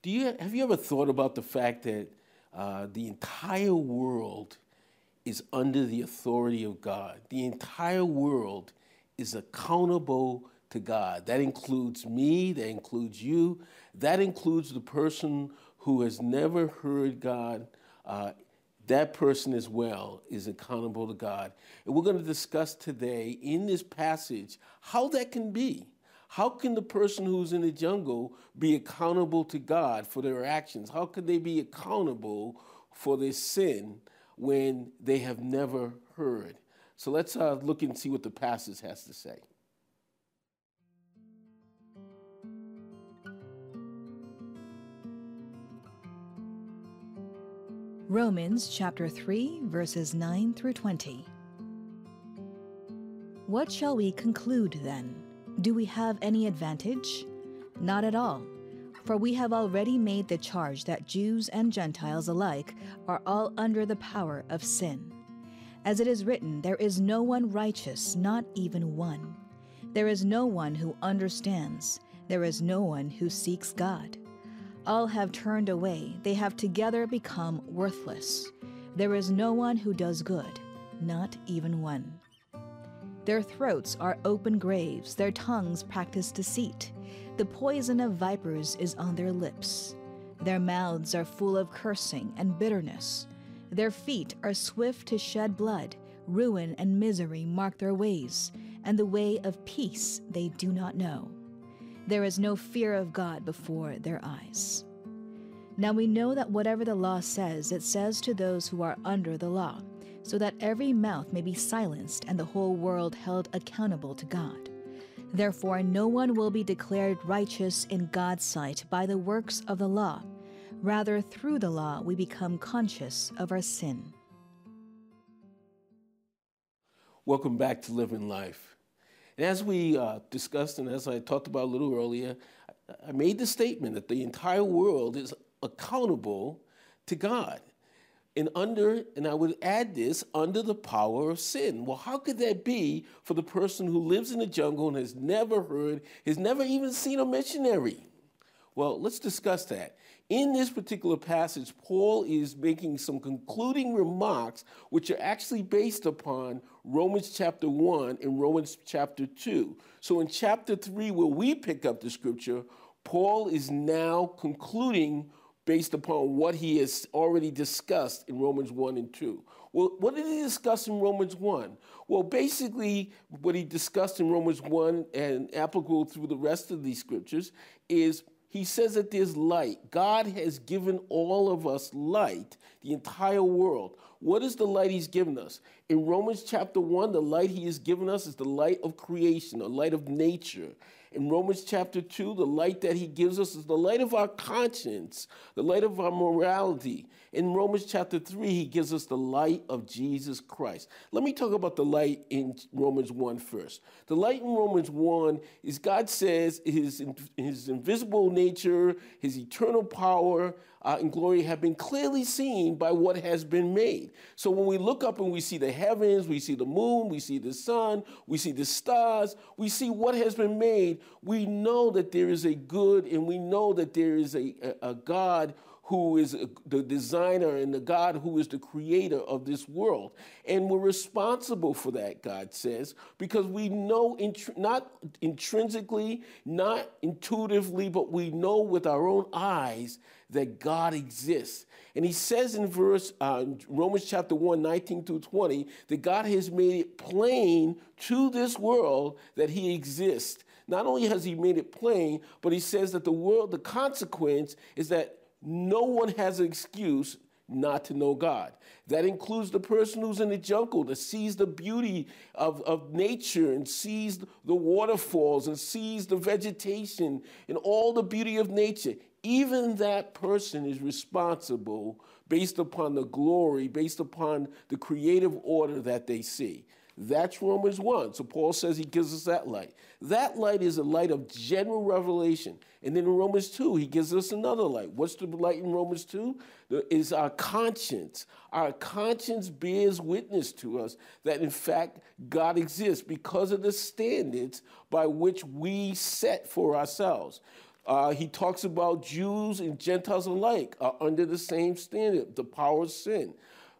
Do you have you ever thought about the fact that uh, the entire world is under the authority of God? The entire world is accountable to God. That includes me. That includes you. That includes the person who has never heard God. Uh, that person as well is accountable to God. And we're going to discuss today in this passage how that can be. How can the person who's in the jungle be accountable to God for their actions? How could they be accountable for their sin when they have never heard? So let's uh, look and see what the passage has to say. Romans chapter 3, verses 9 through 20. What shall we conclude then? Do we have any advantage? Not at all. For we have already made the charge that Jews and Gentiles alike are all under the power of sin. As it is written, there is no one righteous, not even one. There is no one who understands. There is no one who seeks God. All have turned away, they have together become worthless. There is no one who does good, not even one. Their throats are open graves, their tongues practice deceit. The poison of vipers is on their lips. Their mouths are full of cursing and bitterness. Their feet are swift to shed blood. Ruin and misery mark their ways, and the way of peace they do not know. There is no fear of God before their eyes. Now we know that whatever the law says, it says to those who are under the law so that every mouth may be silenced and the whole world held accountable to God. Therefore, no one will be declared righteous in God's sight by the works of the law. Rather, through the law, we become conscious of our sin. Welcome back to Living Life. And as we uh, discussed and as I talked about a little earlier, I made the statement that the entire world is accountable to God and under, and I would add this, under the power of sin. Well, how could that be for the person who lives in the jungle and has never heard, has never even seen a missionary? Well, let's discuss that. In this particular passage, Paul is making some concluding remarks which are actually based upon Romans chapter 1 and Romans chapter 2. So in chapter 3, where we pick up the scripture, Paul is now concluding based upon what he has already discussed in Romans 1 and 2. Well, what did he discuss in Romans 1? Well, basically, what he discussed in Romans 1 and applicable through the rest of these scriptures is he says that there's light. God has given all of us light, the entire world. What is the light he's given us? In Romans chapter 1, the light he has given us is the light of creation, the light of nature. In Romans chapter 2, the light that he gives us is the light of our conscience, the light of our morality. In Romans chapter 3, he gives us the light of Jesus Christ. Let me talk about the light in Romans 1 first. The light in Romans 1 is God says his, his invisible nature, his eternal power, uh, and glory have been clearly seen by what has been made. So when we look up and we see the heavens, we see the moon, we see the sun, we see the stars, we see what has been made, we know that there is a good and we know that there is a, a, a God who is the designer and the God who is the creator of this world. And we're responsible for that, God says, because we know, int- not intrinsically, not intuitively, but we know with our own eyes that God exists. And he says in verse uh, Romans chapter 1, 19 through 20, that God has made it plain to this world that he exists. Not only has he made it plain, but he says that the world, the consequence is that no one has an excuse not to know God. That includes the person who's in the jungle that sees the beauty of, of nature and sees the waterfalls and sees the vegetation and all the beauty of nature. even that person is responsible based upon the glory, based upon the creative order that they see. That's Romans 1. So Paul says he gives us that light. That light is a light of general revelation. And then in Romans 2, he gives us another light. What's the light in Romans 2? Is our conscience. Our conscience bears witness to us that in fact God exists because of the standards by which we set for ourselves. Uh, he talks about Jews and Gentiles alike are under the same standard, the power of sin.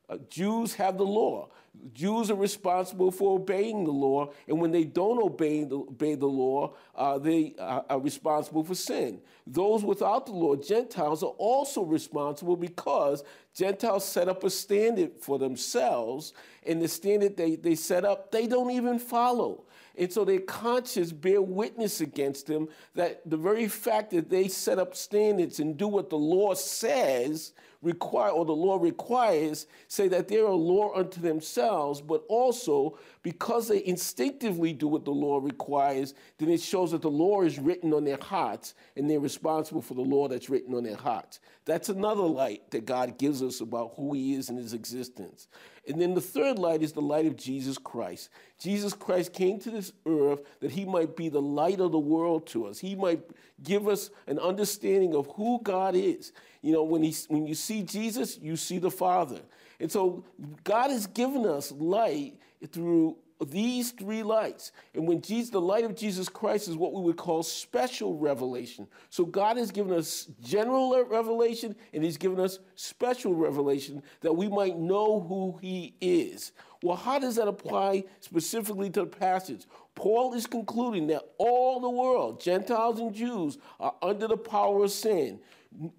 Uh, Jews have the law. Jews are responsible for obeying the law, and when they don't obey the, obey the law, uh, they are, are responsible for sin. Those without the law, Gentiles, are also responsible because Gentiles set up a standard for themselves, and the standard they, they set up, they don't even follow. And so their conscience bear witness against them that the very fact that they set up standards and do what the law says require or the law requires say that they're a law unto themselves, but also because they instinctively do what the law requires, then it shows that the law is written on their hearts and they're responsible for the law that's written on their hearts. That's another light that God gives us about who He is in His existence. And then the third light is the light of Jesus Christ. Jesus Christ came to this earth that he might be the light of the world to us. He might give us an understanding of who God is. You know, when, he, when you see Jesus, you see the Father. And so God has given us light through these three lights. And when Jesus, the light of Jesus Christ is what we would call special revelation. So God has given us general revelation and He's given us special revelation that we might know who He is. Well, how does that apply specifically to the passage? Paul is concluding that all the world, Gentiles and Jews, are under the power of sin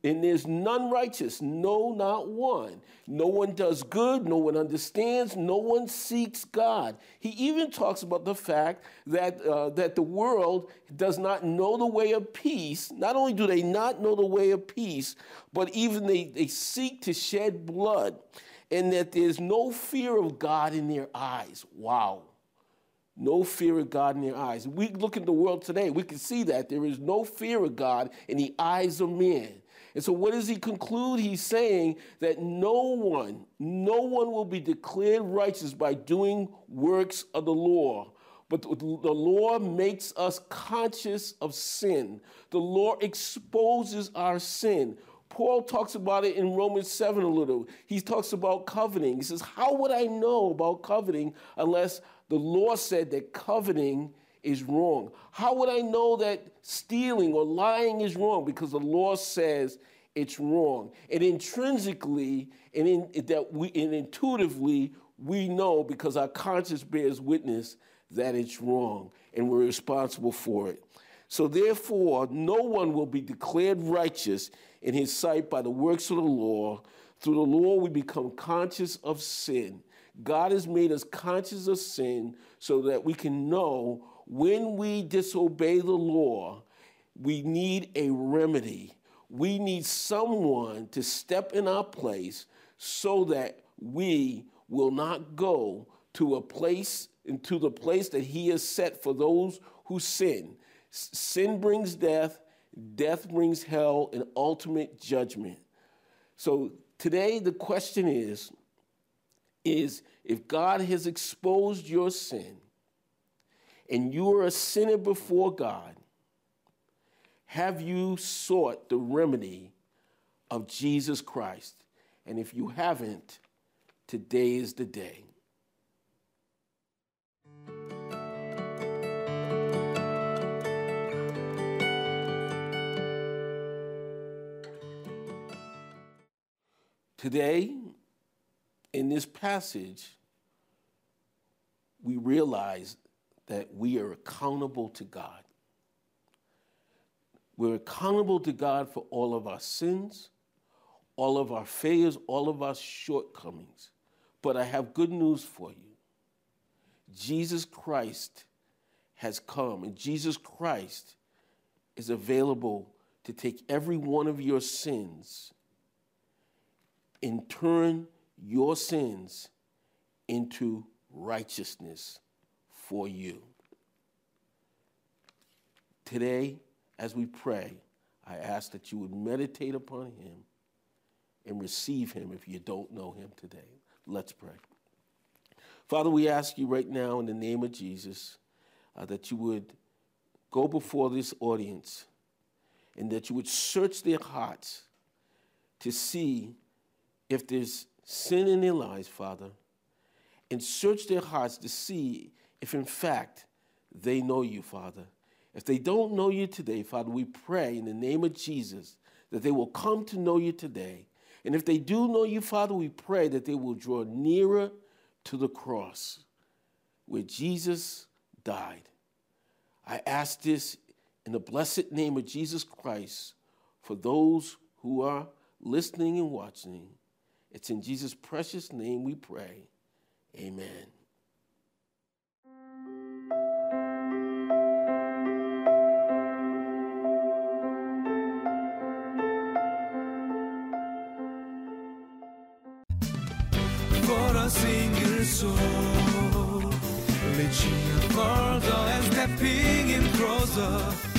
and there's none righteous, no, not one. No one does good, no one understands, no one seeks God. He even talks about the fact that, uh, that the world does not know the way of peace. Not only do they not know the way of peace, but even they, they seek to shed blood, and that there's no fear of God in their eyes. Wow. No fear of God in their eyes. We look at the world today, we can see that. There is no fear of God in the eyes of men. And so, what does he conclude? He's saying that no one, no one will be declared righteous by doing works of the law. But the law makes us conscious of sin. The law exposes our sin. Paul talks about it in Romans 7 a little. He talks about coveting. He says, How would I know about coveting unless the law said that coveting is wrong? How would I know that stealing or lying is wrong? Because the law says it's wrong. And intrinsically and in, that we and intuitively we know because our conscience bears witness that it's wrong and we're responsible for it. So therefore, no one will be declared righteous in his sight by the works of the law. Through the law, we become conscious of sin. God has made us conscious of sin so that we can know when we disobey the law, we need a remedy. We need someone to step in our place so that we will not go to a place into the place that he has set for those who sin. Sin brings death, death brings hell and ultimate judgment. So today the question is is if God has exposed your sin, and you are a sinner before God, have you sought the remedy of Jesus Christ? And if you haven't, today is the day. Today, in this passage, we realize that we are accountable to God. We're accountable to God for all of our sins, all of our failures, all of our shortcomings. But I have good news for you. Jesus Christ has come, and Jesus Christ is available to take every one of your sins and turn your sins into righteousness for you. Today, as we pray, I ask that you would meditate upon him and receive him if you don't know him today. Let's pray. Father, we ask you right now in the name of Jesus uh, that you would go before this audience and that you would search their hearts to see if there's sin in their lives, Father, and search their hearts to see if, in fact, they know you, Father. If they don't know you today, Father, we pray in the name of Jesus that they will come to know you today. And if they do know you, Father, we pray that they will draw nearer to the cross where Jesus died. I ask this in the blessed name of Jesus Christ for those who are listening and watching. It's in Jesus' precious name we pray. Amen. Våra singersång Reaching further and stepping in closer